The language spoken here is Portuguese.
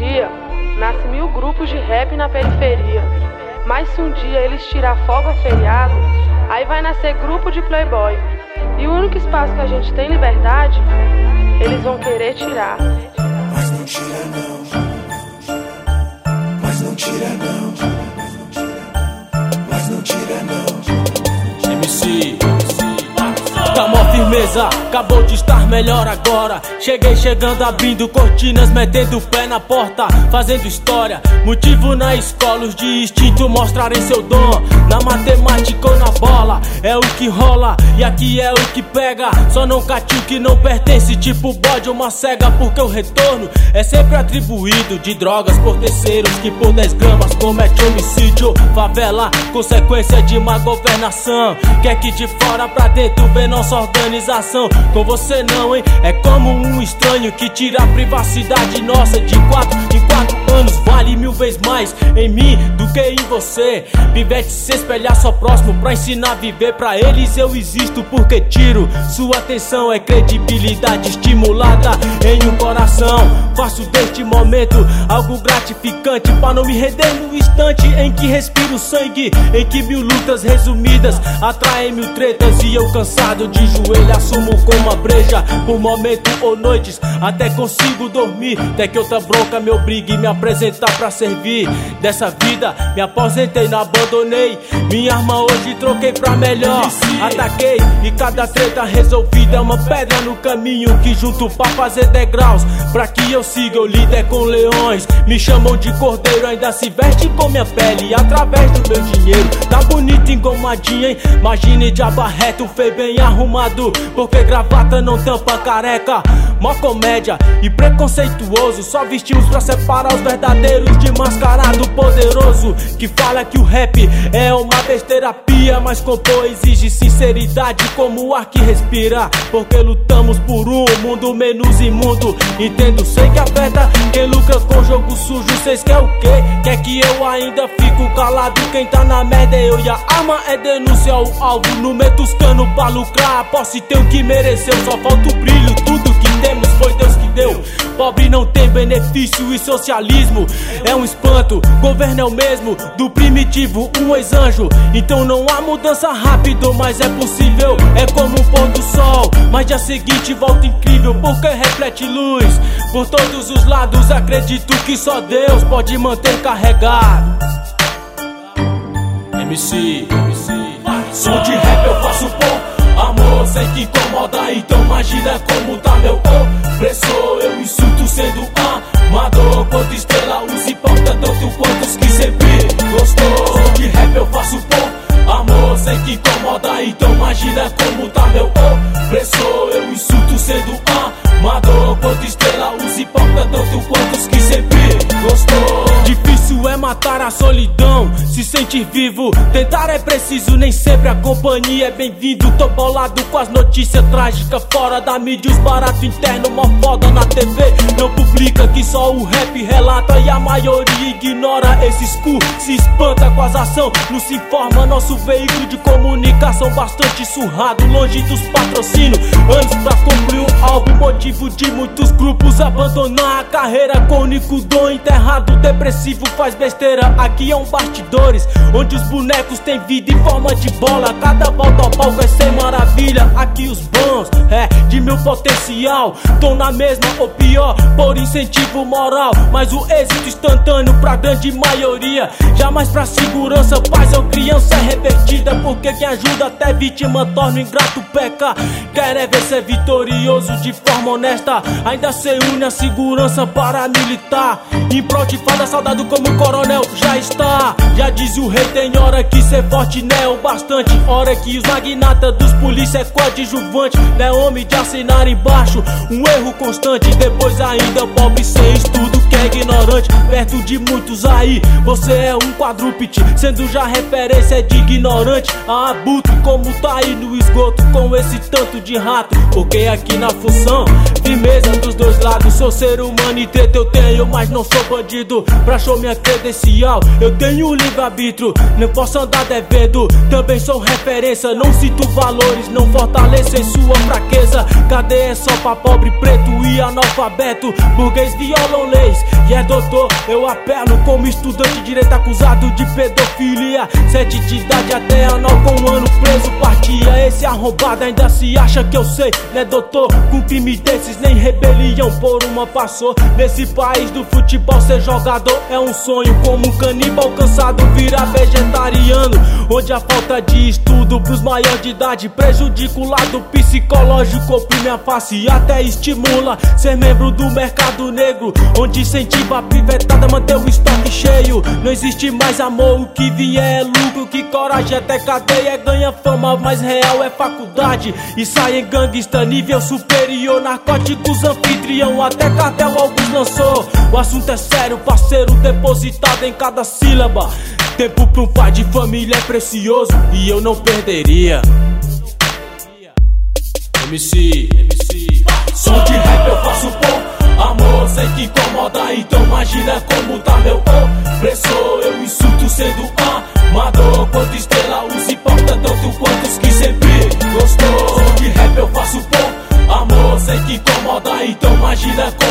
dia, nasce mil grupos de rap na periferia. Mas se um dia eles tirar folga feriado, aí vai nascer grupo de playboy. E o único espaço que a gente tem liberdade, eles vão querer tirar. Mas não tira não. Mas não tira não. Firmeza, acabou de estar melhor agora. Cheguei chegando, abrindo cortinas, metendo o pé na porta, fazendo história. Motivo na escola, os de instinto mostrarem seu dom. Na matemática ou na bola, é o que rola e aqui é o que pega. Só não cate o que não pertence, tipo bode ou uma cega, porque o retorno é sempre atribuído de drogas por terceiros que por 10 gramas comete homicídio. Favela, consequência de má governação. Quer que de fora pra dentro vê nossa organização. Com você não, hein? É como um estranho que tira a privacidade nossa de quatro em quatro anos. Vale mil vezes mais em mim do que em você. Pivete se espelhar só próximo pra ensinar a viver. Pra eles eu existo porque tiro sua atenção. É credibilidade estimulada em um coração. Faço deste momento algo gratificante pra não me render no instante em que respiro sangue. Em que mil lutas resumidas atraem mil tretas e eu cansado de joelho assumo com uma breja por momento ou noites até consigo dormir. Até que outra bronca me obrigue me apresentar pra servir. Dessa vida me aposentei, não abandonei. Minha arma hoje troquei pra melhor. Ataquei e cada treta resolvida é uma pedra no caminho que junto pra fazer degraus. Pra que eu siga o líder com leões. Me chamam de cordeiro, ainda se veste com minha pele através do meu dinheiro. Tá bonito engomadinho, hein? Imagine de abarreto, fei bem arrumado. Porque gravata não tampa careca. Mó comédia e preconceituoso. Só vestimos pra separar os verdadeiros de mascarado poderoso. Que fala que o rap é uma besteira pia. Mas compor exige sinceridade como o ar que respira. Porque lutamos por um mundo menos imundo. Entendo, sei que afeta quem lucra com jogo sujo. Cês quer o quê? Quer que eu ainda fico calado? Quem tá na merda é eu e a arma é denunciar o alvo. No metuscano pra lucrar. Posse tem o que mereceu, só falta o brilho. Tudo Pobre não tem benefício e socialismo é um espanto. Governo é o mesmo do primitivo, um ex-anjo. Então não há mudança rápido, mas é possível. É como um pôr do sol, mas dia seguinte volta incrível porque reflete luz por todos os lados. Acredito que só Deus pode manter carregado. MC, MC. De rap eu faço por amor, sei que incomoda, então imagina como tá meu opressor. Eu insulto sendo amador, quanto estrela use porta tanto quantos que sempre matar a solidão, se sentir vivo. Tentar é preciso, nem sempre a companhia é bem-vindo. Tô bolado com as notícias trágicas fora da mídia. Os barato interno, mó foda na TV. Não publica só o rap relata e a maioria ignora esses cu. Se espanta com as ações, não se informa. Nosso veículo de comunicação bastante surrado, longe dos patrocínios. Anos pra concluir o álbum, motivo de muitos grupos abandonar a carreira com o único dom enterrado, depressivo faz besteira. Aqui é um bastidores, onde os bonecos têm vida em forma de bola. Cada volta ao palco é sem maravilha. Aqui os bons, é de meu potencial. Tô na mesma ou pior, por incentivo moral. Mas o êxito instantâneo pra grande maioria. Jamais pra segurança, paz ou criança é revertida. Porque quem ajuda até vítima torna o ingrato peca. Quer é ver ser vitorioso de forma honesta. Ainda se une a segurança paramilitar. Em prol de fada saudade como coronel já está. Já diz o rei, tem hora que ser forte não é o bastante. Hora que os magnatas dos polícia é coadjuvante. Não é homem de assinar embaixo, um erro constante. Depois ainda pobre sem estudo que é ignorante. Perto de muitos aí, você é um quadrúpede. Sendo já referência de ignorante. A abutre como tá aí no esgoto com esse tanto de rato. Porque aqui na função, firmeza dos dois lados. Sou ser humano e treta eu tenho, mas não sou bandido. Pra show minha credencial, eu tenho livre-arbítrio. Não posso andar devendo, também sou referência. Não cito valores, não fortalecem sua fraqueza. Cadê é só pra pobre, preto e analfabeto? Burguês leis e é doutor. Eu apelo como estudante de direito acusado de pedofilia. Sete de idade até anal com um ano preso, partia. Esse arrombado ainda se acha que eu sei, né, doutor? Com crime desses, nem rebelião por uma passou. Nesse país do futebol, ser jogador é um sonho. Como um canibal cansado virar vegetariano. Onde a falta de estudo pros maiores de idade prejudica o lado psicológico, oprime a face e até estimula ser membro do mercado negro. Onde incentiva a pivetada manter o estoque cheio. Não existe mais amor, o que vier é lucro. Que coragem até cadeia ganha fama, mas real é faculdade. Sai em gangsta, nível superior. Narcóticos, anfitrião, até cartel alguns lançou. O assunto é sério, parceiro, depositado em cada sílaba. Tempo pra um pai de família é precioso e eu não perderia. MC, MC, som de rap eu faço por amor, sei que incomoda, então imagina como tá meu opressor. Eu insulto sendo amador, quanto estrela os importa tanto quantos que então